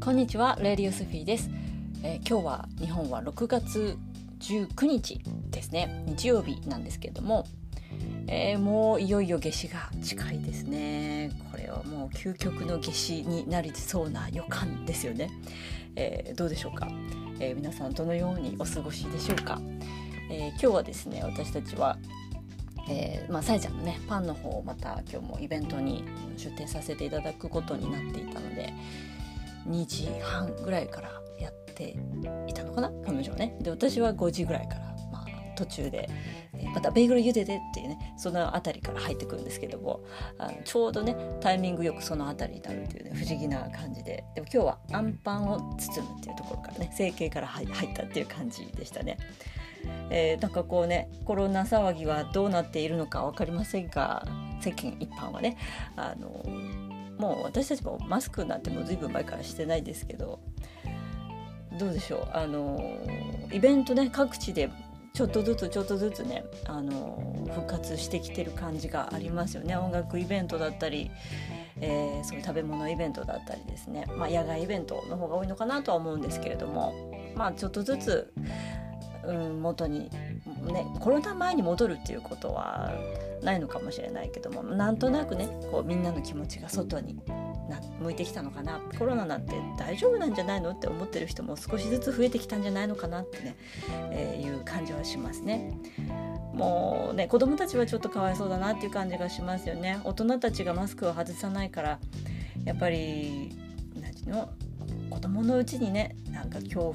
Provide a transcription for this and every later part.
こんにちはレディオスフィーです、えー、今日は日本は6月19日ですね。日曜日なんですけれども、えー、もういよいよ夏至が近いですね。これはもう究極の夏至になりそうな予感ですよね、えー、どうでしょうか、え皆さんどのようにお過ごしでしょうか、え今日はですね私たちはえーまあ、さえちゃんのねパンの方をまた今日もイベントに出店させていただくことになっていたので2時半ぐらいからやっていたのかな？彼女はね。で私は5時ぐらいから、まあ、途中で、えー、またベーグル茹でてっていうねその辺りから入ってくるんですけどもあのちょうどねタイミングよくその辺りになるっていうね不思議な感じで。でも今日はあんパンを包むっていうところからね成形から入ったっていう感じでしたね。えー、なんかこうねコロナ騒ぎはどうなっているのか分かりませんが世間一般はねあのもう私たちもマスクなんてもう随分前からしてないですけどどうでしょう？あのイベントね各地でちょっとずつちょっとずつねあの復活してきてる感じがありますよね。音楽イベントだったり、えー、そういう食べ物イベントだったりですね、まあ、野外イベントの方が多いのかなとは思うんですけれどもまあちょっとずつうん、元に、ね、コロナ前に戻るっていうことはないのかもしれないけどもなんとなくねこうみんなの気持ちが外にな向いてきたのかなコロナなんて大丈夫なんじゃないのって思ってる人も少しずつ増えてきたんじゃないのかなってね、えー、いう感じはしますね。もうね子供たちはちょっとかわいそうだなっていう感じがしますよね。大人たちがマスクを外さないからやっぱり何ていうの子供のうちにねなんか恐怖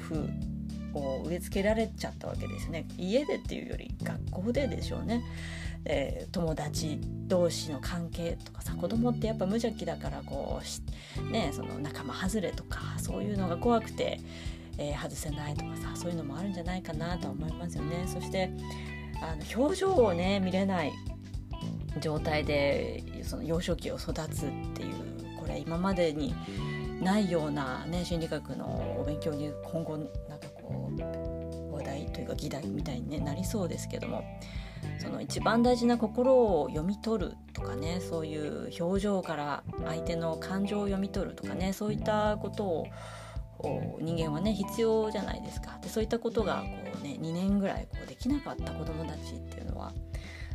こう植え付けられちゃったわけですね。家でっていうより学校ででしょうね、えー、友達同士の関係とかさ子供ってやっぱ無邪気だからこうねその仲間外れとかそういうのが怖くて、えー、外せないとかさそういうのもあるんじゃないかなと思いますよね。そしてあの表情をね見れない状態でその幼少期を育つっていうこれ今までにないような、ね、心理学のお勉強に今後なこう話題というか議題みたいに、ね、なりそうですけどもその一番大事な心を読み取るとかねそういう表情から相手の感情を読み取るとかねそういったことを人間はね必要じゃないですかでそういったことがこう、ね、2年ぐらいこうできなかった子どもたちっていうのは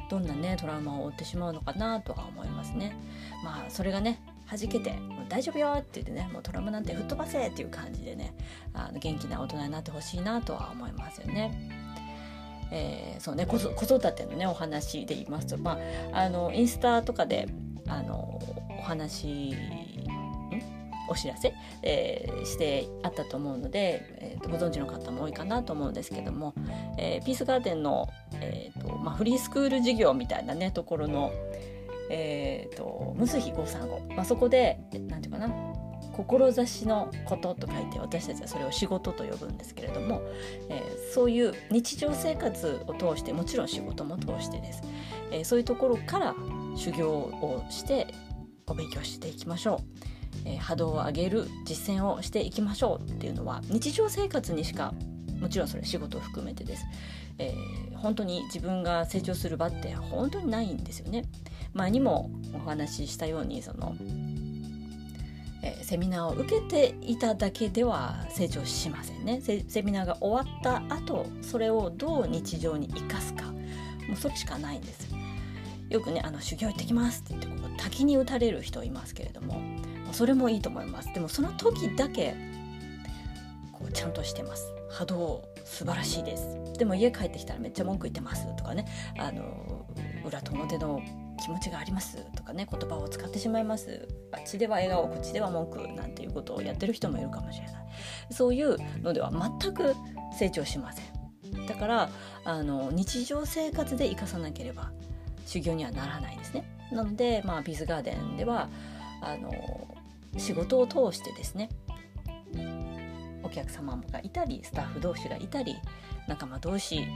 どんなねトラウマを負ってしまうのかなとは思いますね。まあそれがね弾けて「大丈夫よ」って言ってねもうトラウマなんて吹っ飛ばせっていう感じでねあの元気な大人になってほしいなとは思いますよね。えー、そうね子育てのねお話で言いますと、まあ、あのインスタとかであのお話お知らせ、えー、してあったと思うので、えーと、ご存知の方も多いかなと思うんですけども、えー、ピースガーデンの、えーとまあ、フリースクール事業みたいなねところの、えーと、ムスヒ535、まあ、そこで何て言うかな。志のことと書いて私たちはそれを仕事と呼ぶんですけれども、えー、そういう日常生活を通してもちろん仕事も通してです、えー、そういうところから修行をしてお勉強していきましょう、えー、波動を上げる実践をしていきましょうっていうのは日常生活にしかもちろんそれ仕事を含めてです、えー、本当に自分が成長する場って本当にないんですよね。前にもお話ししたようにその、えー、セミナーを受けていただけでは成長しませんね。セミナーが終わった後それをどう日常に生かすか。もうそれしかないんです。よくねあの修行行ってきますって言ってこう滝に打たれる人いますけれどもそれもいいと思います。でもその時だけこうちゃんとしてます。波動素晴らしいです。でも家帰ってきたらめっちゃ文句言ってますとかね。あの裏と表の気持ちがありますとかね言葉を使ってしまいます。あっちでは笑顔こっちでは文句なんていうことをやってる人もいるかもしれない。そういうのでは全く成長しません。だからあの日常生活で生かさなければ修行にはならないですね。なので、まあ、ビズガーデンではあの仕事を通してですねお客様がいたりスタッフ同士がいたり仲間同士、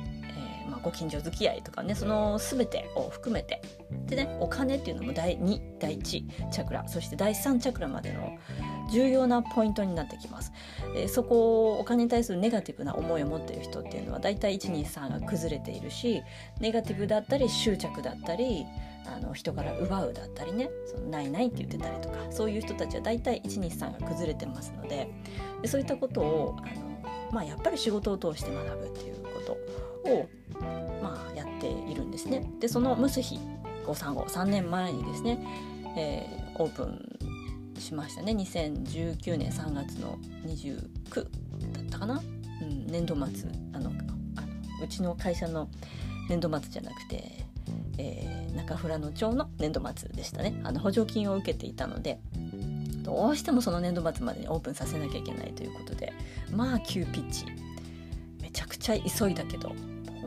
まあ、ご近所付き合いとかねその全てを含めて。でねお金っていうのも第2第1チャクラそして第3チャクラまでの重要なポイントになってきます、えー、そこをお金に対するネガティブな思いを持っている人っていうのはだいたい123が崩れているしネガティブだったり執着だったりあの人から奪うだったりねそのないないって言ってたりとかそういう人たちは大体123が崩れてますのででそういったことをあの、まあ、やっぱり仕事を通して学ぶっていうことを、まあ、やっているんですね。でそのムスヒ535 3年前にですね、えー、オープンしましたね。2019年3月の29だったかな、うん、年度末。あのうちの会社の年度末じゃなくて、えー、中富良野町の年度末でしたね。あの補助金を受けていたのでどうしてもその年度末までにオープンさせなきゃいけないということでまあ急ピッチ。めちゃくちゃ急いだけど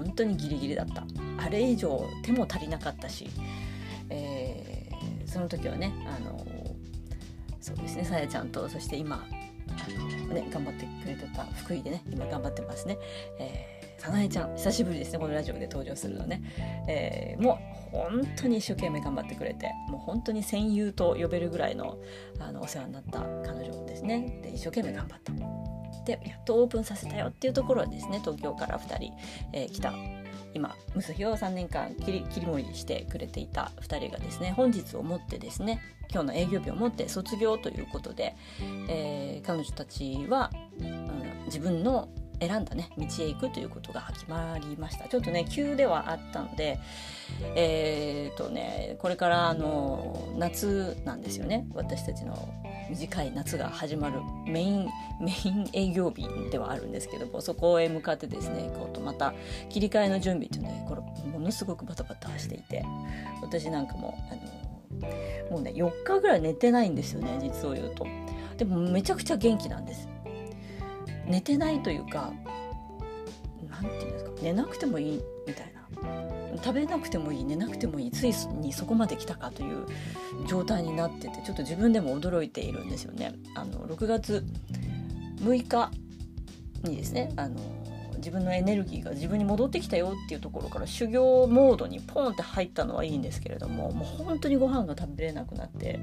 本当にギリギリだった。あれ以上手も足りなかったし、えー、その時はねあのそうですねさやちゃんとそして今、ね、頑張ってくれてた福井でね今頑張ってますね。えーさなえちゃん久しぶりですねこのラジオで登場するのね、えー、もう本当に一生懸命頑張ってくれてもう本当に戦友と呼べるぐらいのあのお世話になった彼女ですね。で一生懸命頑張った。でやっとオープンさせたよっていうところはですね東京から2人、えー、来た今ムスヒを3年間切り切り盛りしてくれていた2人がですね本日をもってですね今日の営業日をもって卒業ということで、えー、彼女たちは、うん、自分の選んだね道へ行くということが決まりましたちょっとね急ではあったのでえー、とねこれからあの夏なんですよね私たちの短い夏が始まるメインメイン営業日ではあるんですけどもそこへ向かってですね行こうとまた切り替えの準備っていうのは、ね、これものすごくバタバタしていて私なんかもあのもうね4日ぐらい寝てないんですよね実を言うと。でもめちゃくちゃ元気なんです。寝てないというか何て言うんですか寝なくてもいいみたいな食べなくてもいい寝なくてもいいついにそこまで来たかという状態になっててちょっと自分でも驚いているんですよね。あの6月6日にですねあの自分のエネルギーが自分に戻ってきたよっていうところから修行モードにポンって入ったのはいいんですけれどももう本当にご飯が食べれなくなって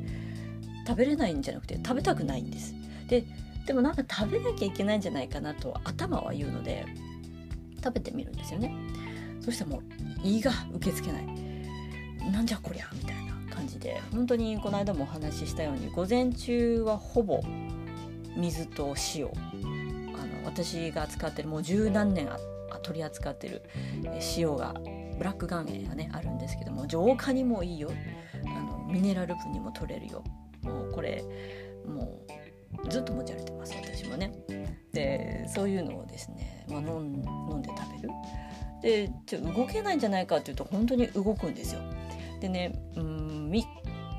食べれないんじゃなくて食べたくないんです。ででもなんか食べなきゃいけないんじゃないかなと頭は言うので食べてみるんですよね。そしたらもう胃が受け付けない。なんじゃこりゃみたいな感じで本当にこの間もお話ししたように午前中はほぼ水と塩。あの私が扱ってるもう十何年取り扱ってる塩がブラック岩塩がねあるんですけども浄化にもいいよ。あのミネラル分にも取れるよ。もうこれもうずっと持ち歩いてます私もね。でそういうのをですね、まあ、飲んで食べる。でちょ動けないんじゃないかっていうと本当に動くんですよ。でねうん 3,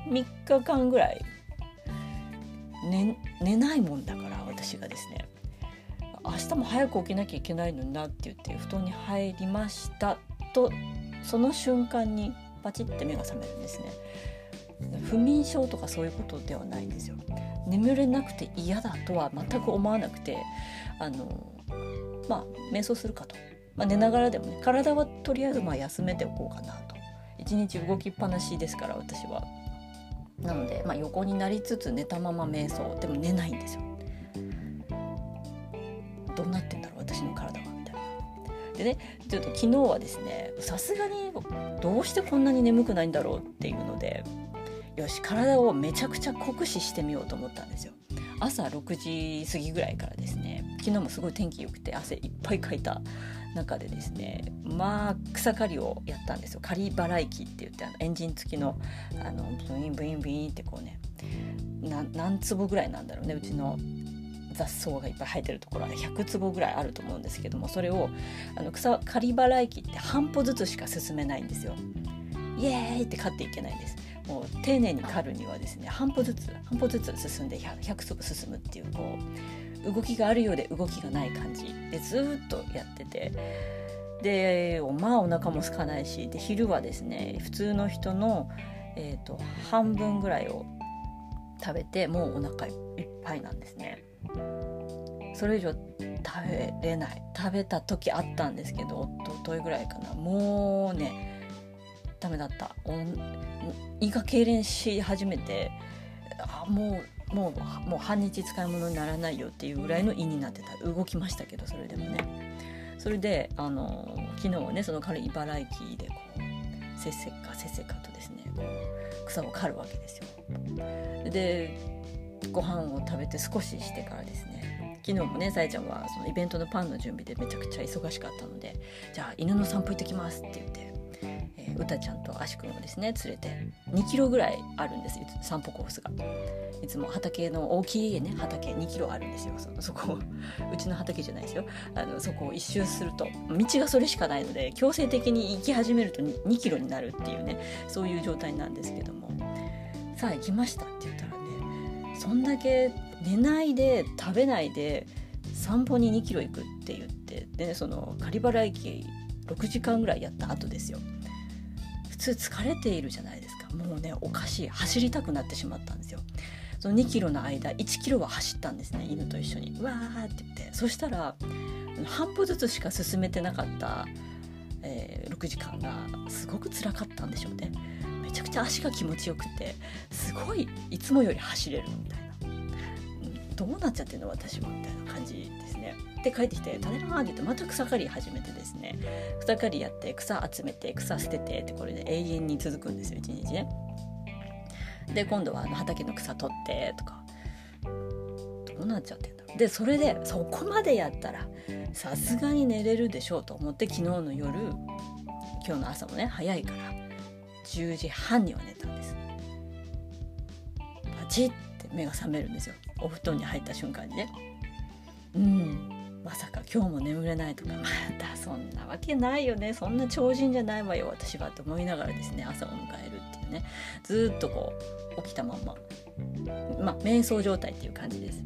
3日間ぐらい寝寝ないもんだから私がですね明日も早く起きなきゃいけないのになって言って布団に入りましたとその瞬間にパチッて目が覚めるんですね。不眠症とかそういうことではないんですよ。眠れなくて嫌だとは全く思わなくてあのまあ瞑想するかと、まあ、寝ながらでもね体はとりあえずまあ休めておこうかなと。一日動きっぱなしですから私は。なので、まあ、横になりつつ寝たまま瞑想。でも寝ないんですよ。どうなってんだろう私の体は。みたいな。でねちょっと昨日はですねさすがにどうしてこんなに眠くないんだろうっていうのでよし体をめちゃくちゃ酷使してみようと思ったんですよ朝6時過ぎぐらいからですね昨日もすごい天気良くて汗いっぱいかいた中でですねまあ草刈りをやったんですよ刈り払い機って言ってあのエンジン付きのあのブインブインブインってこうね何坪ぐらいなんだろうねうちの雑草がいっぱい生えてるところは100坪ぐらいあると思うんですけどもそれをあの草刈り払い機って半歩ずつしか進めないんですよ。イエーイって刈っていけないんです。もう丁寧に刈るにはですね半歩ずつ半歩ずつ進んで 100, 100粒進むっていうこう動きがあるようで動きがない感じ。でずっとやってて。でまあお腹も空かないしで昼はですね普通の人の、えーと、半分ぐらいを食べてもうお腹いっぱいなんですね。それ以上食べれない。食べた時あったんですけどおとといぐらいかな。もうねダメだった。胃が痙攣し始めてあもうもうもう半日使い物にならないよっていうぐらいの胃になってた。動きましたけどそれでもね。それであの昨日はねその彼茨城でこうせっせっかせっせかとですね草を刈るわけですよ。でご飯を食べて少ししてからですね昨日もねさえちゃんはそのイベントのパンの準備でめちゃくちゃ忙しかったのでじゃあ犬の散歩行ってきますって言って、うたちゃんとアシくんをですね連れて2キロぐらいあるんです散歩コースが。いつも畑の大きい家ね畑2キロあるんですよ。そのそこうちの畑じゃないですよ。あのそこを一周すると道がそれしかないので強制的に行き始めると 2, 2キロになるっていうねそういう状態なんですけども。さあ行きましたって言ったらねそんだけ寝ないで食べないで散歩に2キロ行くって言ってで、ね、その狩原駅6時間ぐらいやった後ですよ。普通疲れているじゃないですか。もうねおかしい。走りたくなってしまったんですよ。その2キロの間1キロは走ったんですね。犬と一緒に。わーって言って。そしたら半歩ずつしか進めてなかった、えー、6時間がすごく辛かったんでしょうね。めちゃくちゃ足が気持ちよくてすごいいつもより走れるみたいな、うん、どうなっちゃってんの私はみたいな感じですね。で帰ってきて「種ま」って言ってまた草刈り始めてですね。草刈りやって草集めて草捨ててってこれで永遠に続くんですよ一日ね。で今度はあの畑の草取ってとか。どうなっちゃってんだろう。でそれでそこまでやったらさすがに寝れるでしょうと思って昨日の夜今日の朝もね早いから10時半には寝たんです。パチッって目が覚めるんですよ。お布団に入った瞬間にね。うん。まさか今日も眠れないとか。またそんなわけないよね。そんな超人じゃないわよ私はと思いながらですね。朝を迎えるっていうね。ずっとこう起きたまんま。まあ瞑想状態っていう感じです。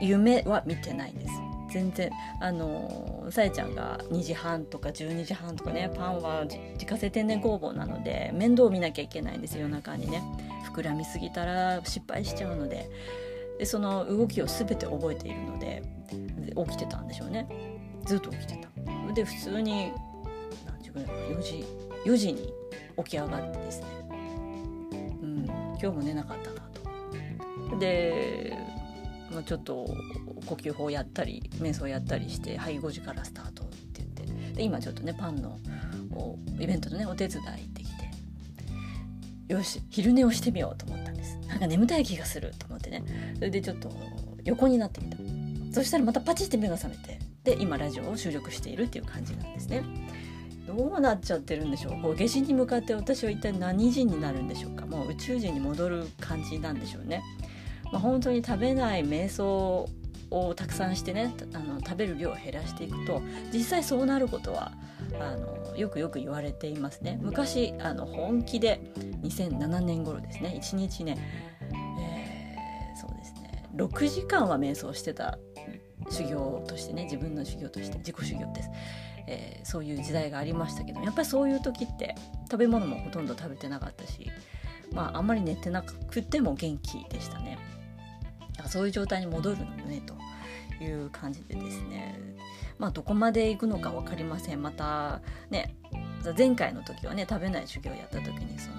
夢は見てないです。全然あのさえちゃんが2時半とか12時半とかねパンは自家製天然工房なので面倒見なきゃいけないんです夜中にね。膨らみすぎたら失敗しちゃうので。でその動きを全て覚えているので起きてたんでしょうね。ずっと起きてた。で普通に何時ぐらいかな4時4時に起き上がってですね。うん今日も寝なかったなと。で、まあ、ちょっと呼吸法やったり瞑想やったりしてはい5時からスタートって言って。で今ちょっとねパンのイベントのねお手伝いよし昼寝をしてみようと思ったんです。なんか眠たい気がすると思ってね。それでちょっと横になってみた。そしたらまたパチって目が覚めてで今ラジオを収録しているっていう感じなんですね。どうなっちゃってるんでしょう？こう下心に向かって私は一体何人になるんでしょうか？もう宇宙人に戻る感じなんでしょうね、まあ、本当に食べない瞑想をたくさんしてねあの食べる量を減らしていくと実際そうなることはあのよくよく言われていますね。昔あの本気で2007年頃ですね。1日ね、えー、そうですね。6時間は瞑想してた修行としてね自分の修行として自己修行です、えー、そういう時代がありましたけどやっぱりそういう時って食べ物もほとんど食べてなかったしまああんまり寝てなくても元気でしたね。そういう状態に戻るのねという感じでですね。まあどこまで行くのか分かりません。またね前回の時はね食べない修行をやった時にその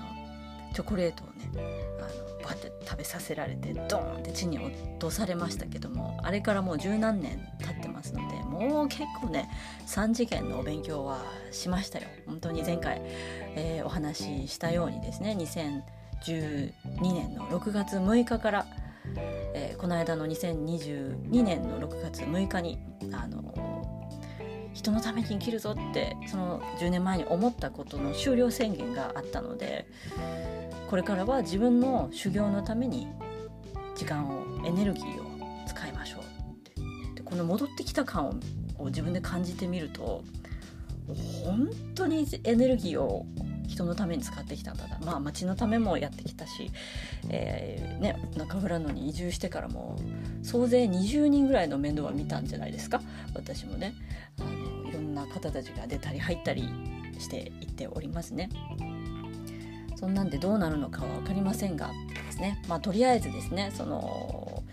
チョコレートをねあのバッて食べさせられてドーンって地に落とされましたけどもあれからもう十何年経ってますのでもう結構ね3次元のお勉強はしましたよ。本当に前回、えー、お話ししたようにですね2012年の6月6日からえー、この間の2022年の6月6日にあの人のために生きるぞってその10年前に思ったことの終了宣言があったのでこれからは自分の修行のために時間をエネルギーを使いましょうって。この戻ってきた感を自分で感じてみると本当にエネルギーを人のために使ってきたんだな。まあ町のためもやってきたし、えー、ね、中村野に移住してからも総勢20人ぐらいの面倒は見たんじゃないですか？私もね。あのいろんな方たちが出たり入ったりしていっておりますね。そんなんでどうなるのかは分かりませんがですね。まあとりあえずですねその、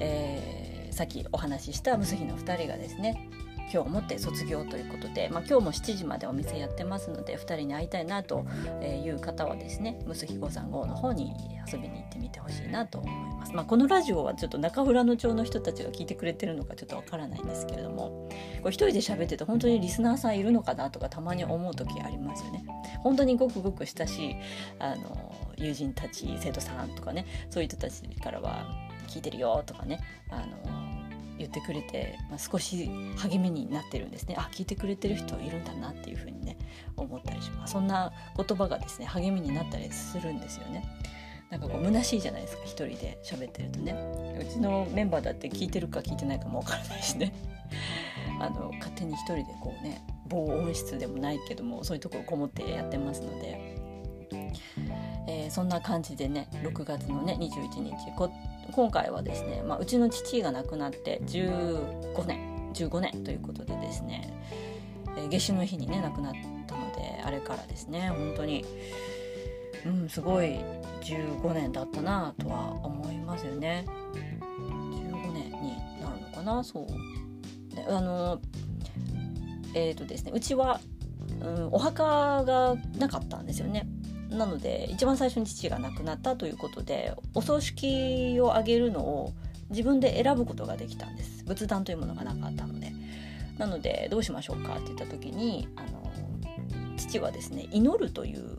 えー、さっきお話ししたムスヒの2人がですね今日をもって卒業ということで、まあ、今日も7時までお店やってますので2人に会いたいなという方はですねムスヒ5 3 5の方に遊びに行ってみてほしいなと思います、まあ、このラジオはちょっと中富良野町の人たちが聞いてくれてるのかちょっとわからないんですけれどもこれ一人で喋ってて本当にリスナーさんいるのかなとかたまに思う時ありますよね。本当にごくごく親しいあの友人たち生徒さんとかねそういう人たちからは「聞いてるよ」とかねあの言ってくれて、まあ、少し励みになってるんですね。あ聞いてくれてる人いるんだなっていうふうにね思ったりします。そんな言葉がですね励みになったりするんですよね。なんかこう虚しいじゃないですか一人で喋ってるとね。うちのメンバーだって聞いてるか聞いてないかもわからないしね。あの勝手に一人でこうね防音室でもないけどもそういうところこもってやってますので、えー、そんな感じでね6月のね21日今回はですね、まあ、うちの父が亡くなって15年15年ということでですね、え、夏至の日にね亡くなったのであれからですね本当にうんすごい15年だったなとは思いますよね。15年になるのかなそう。あのえっ、ー、とですねうちは、うん、お墓がなかったんですよね。なので一番最初に父が亡くなったということでお葬式を挙げるのを自分で選ぶことができたんです。仏壇というものがなかったので。なのでどうしましょうかって言った時にあの父はですね祈るという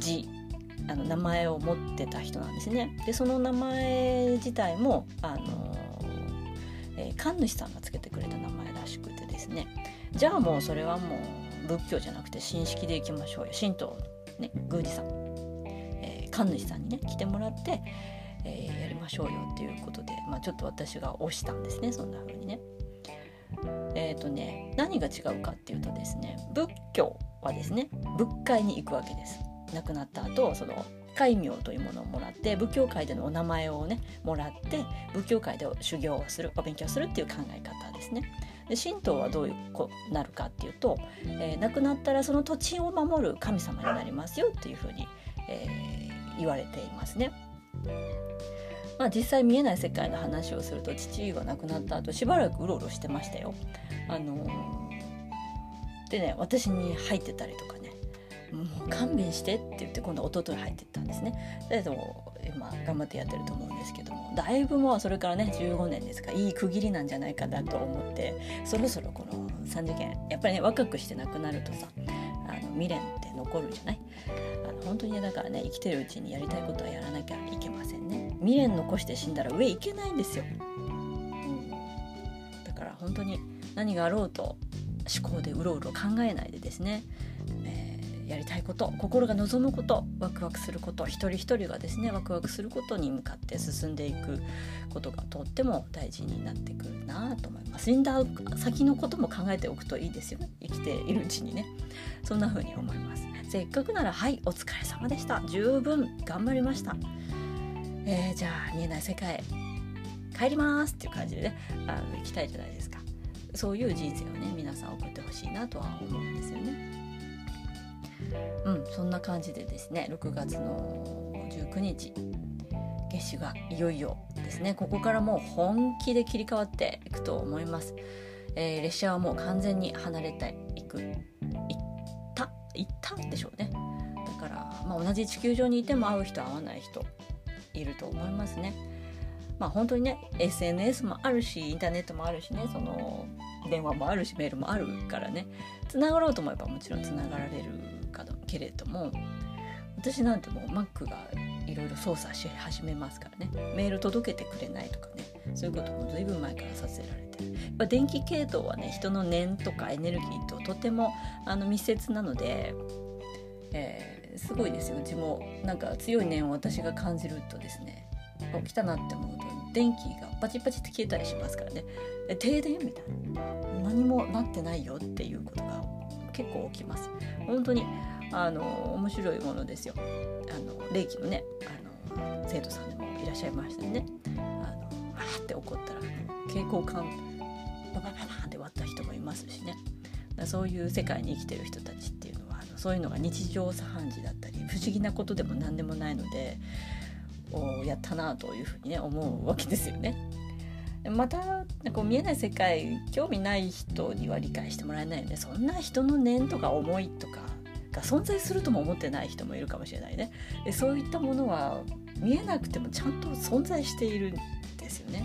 字あの名前を持ってた人なんですね。でその名前自体もあの、えー、神主さんがつけてくれた名前らしくてですね。じゃあもうそれはもう仏教じゃなくて神式でいきましょうよ。神道。ね、宮司さん、えー、神主さんにね来てもらって、えー、やりましょうよっていうことで、まあ、ちょっと私が推したんですねそんな風にね。えっ、ー、とね何が違うかっていうとですね仏教はですね仏界に行くわけです。亡くなった後その戒名というものをもらって仏教界でのお名前をねもらって仏教界で修行をするお勉強するっていう考え方ですね。で神道はどういうこなるかっていうと、えー、亡くなったらその土地を守る神様になりますよっていうふうに、えー、言われていますね。まあ、実際見えない世界の話をすると父が亡くなった後しばらくうろうろしてましたよ。あのー、でね私に入ってたりとかねもう勘弁してって言って今度弟に入ってったんですね。だけど今頑張ってやってると思うんですけども。だいぶもうそれからね15年ですか。いい区切りなんじゃないかなと思って。そろそろこの3次元やっぱりね若くして亡くなるとさあの未練って残るじゃない？あの本当にねだからね生きてるうちにやりたいことはやらなきゃいけませんね。未練残して死んだら上行けないんですよ、うん、だから本当に何があろうと思考でうろうろ考えないでですね、やりたいこと心が望むことワクワクすること一人一人がですねワクワクすることに向かって進んでいくことがとっても大事になってくるなと思います。死んだ先のことも考えておくといいですよね。生きているうちにね。そんな風に思います。せっかくならはいお疲れ様でした。十分頑張りました、えー、じゃあ見えない世界帰りますっていう感じでね。あの行きたいじゃないですか。そういう人生をね皆さん送ってほしいなとは思うんですよね。うんそんな感じでですね6月の19日夏至がいよいよですね。ここからもう本気で切り替わっていくと思います、えー、列車はもう完全に離れていく。行った行ったんでしょうね。だから、まあ、同じ地球上にいても会う人会わない人いると思いますね。まあ本当にね SNS もあるしインターネットもあるしねその電話もあるしメールもあるからね。つながろうと思えばもちろんつながられるけれども私なんてもう Mac がいろいろ操作し始めますからね。メール届けてくれないとかね。そういうことも随分前からさせられてる。やっぱ電気系統はね人の念とかエネルギーととてもあの密接なので、えー、すごいですよ。うちもなんか強い念を私が感じるとですね起きたなって思うと電気がパチパチって消えたりしますからね。停電みたいな。何もなってないよっていうことが結構起きます。本当にあの面白いものですよ。あの霊気のねあの生徒さんでもいらっしゃいましたね。あのわーって怒ったら蛍光管ババババって割った人もいますしね。だそういう世界に生きてる人たちっていうのはあのそういうのが日常茶飯事だったり不思議なことでも何でもないのでおやったなというふうにね思うわけですよね。またこう見えない世界興味ない人には理解してもらえないよね。そんな人の念とか思いとかが存在するとも思ってない人もいるかもしれないね。でそういったものは見えなくてもちゃんと存在しているんですよね。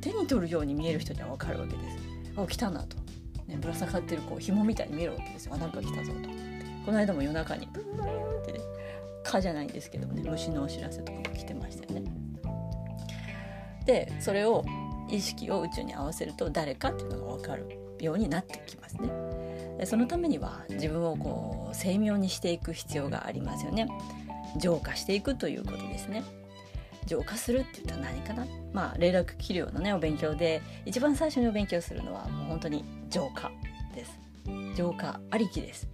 手に取るように見える人には分かるわけです。あ来たなと、ね、ぶら下がってるこう紐みたいに見えるわけですよ。あなんか来たぞと。この間も夜中にブーンってね蚊じゃないんですけどもね虫のお知らせとかも来てましたよね。でそれを意識を宇宙に合わせると誰かっていうのが分かるようになってきますね。そのためには自分をこう精妙にしていく必要がありますよね。浄化していくということですね。浄化するって言ったら何かな？まあ霊楽器量のねお勉強で一番最初にお勉強するのはもう本当に浄化です浄化ありきです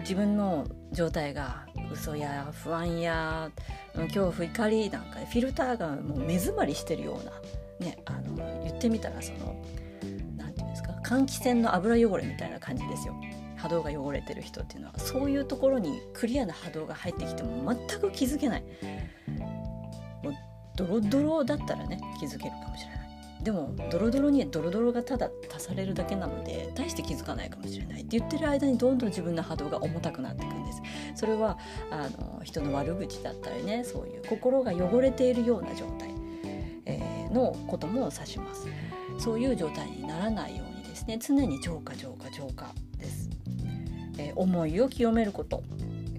自分の状態が嘘や不安や恐怖怒りなんかフィルターがもう目詰まりしてるようなねあの言ってみたらその換気扇の油汚れみたいな感じですよ。波動が汚れてる人っていうのはそういうところにクリアな波動が入ってきても全く気づけない。もうドロドロだったらね気づけるかもしれない。でもドロドロにドロドロがただ足されるだけなので大して気づかないかもしれない。って言ってる間にどんどん自分の波動が重たくなっていくんです。それはあの人の悪口だったりねそういう心が汚れているような状態、えー、のことも指します。そういう状態にならないよですね。常に浄化浄化浄化です、えー、思いを清めること。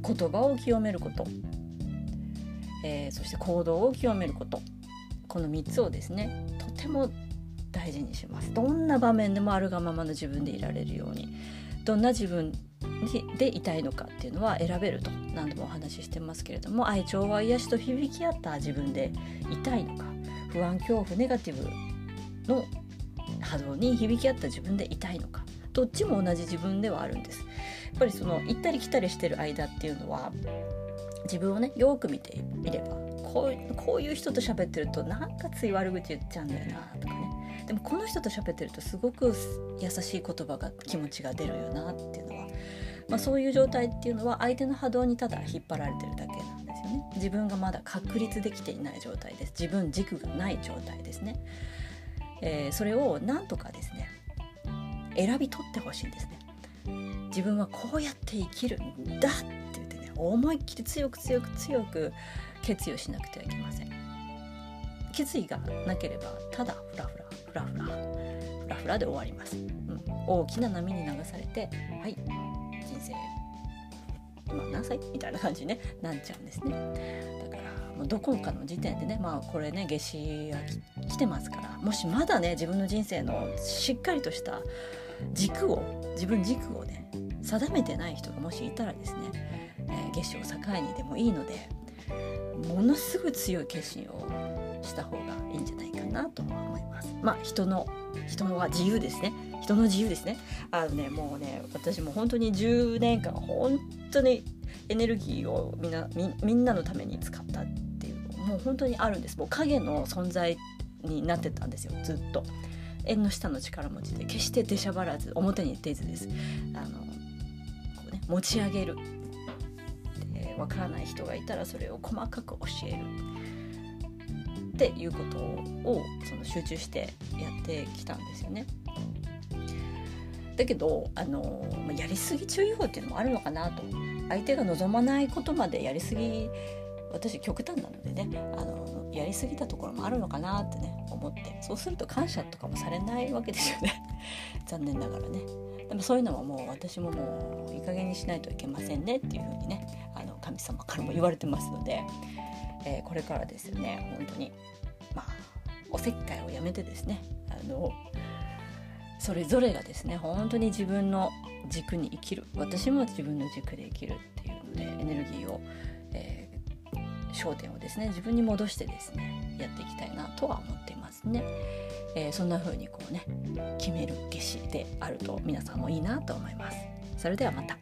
言葉を清めること。えー、そして行動を清めること。この3つをですねとても大事にします。どんな場面でもあるがままの自分でいられるように。どんな自分でいたいのかっていうのは選べると。何度もお話ししてますけれども愛情は癒しと響き合った自分でいたいのか。不安恐怖ネガティブの波動に響き合った自分でいたいのかどっちも同じ自分ではあるんです。やっぱりその行ったり来たりしてる間っていうのは自分をねよく見てみればこうこういう人と喋ってるとなんかつい悪口言っちゃうんだよなとかね。でもこの人と喋ってるとすごく優しい言葉が気持ちが出るよなっていうのは、まあ、そういう状態っていうのは相手の波動にただ引っ張られてるだけなんですよね。自分がまだ確立できていない状態です。自分軸がない状態ですね、えー、それをなんとかですね選び取ってほしいんですね。自分はこうやって生きるんだって言ってね思いっきり強く強く強く決意をしなくてはいけません。決意がなければただフラフラフラフラフラフラで終わります、うん、大きな波に流されてはい人生今何歳みたいな感じ、ね、なっちゃうんですね。どこかの時点でねまあこれね夏至が来てますからもしまだね自分の人生のしっかりとした軸を自分軸をね定めてない人がもしいたらですね月初を境にでもいいのでものすごい強い決心をした方がいいんじゃないかなと思います。まあ人の人のは自由ですね。人の自由ですね。あのねもうね私も本当に10年間本当にエネルギーをみんなみんなのために使ったもう本当にあるんです。もう影の存在になってたんですよずっと。縁の下の力持ちで決して出しゃばらず表に出ずです。あのこうね持ち上げるわからない人がいたらそれを細かく教えるっていうことをその集中してやってきたんですよね。だけどあのやりすぎ注意報っていうのもあるのかなと相手が望まないことまでやりすぎ私極端なのでねあのやりすぎたところもあるのかなってね思って。そうすると感謝とかもされないわけですよね。残念ながらね。でもそういうのはもう私ももういい加減にしないといけませんねっていうふうにねあの神様からも言われてますので、えー、これからですね本当に。まあおせっかいをやめてですねあのそれぞれがですね本当に自分の軸に生きる。私も自分の軸で生きるっていうのでエネルギーを、えー、焦点をですね自分に戻してですねやっていきたいなとは思っていますね。えー、そんな風にこうね決める夏至であると皆さんもいいなと思います。それではまた。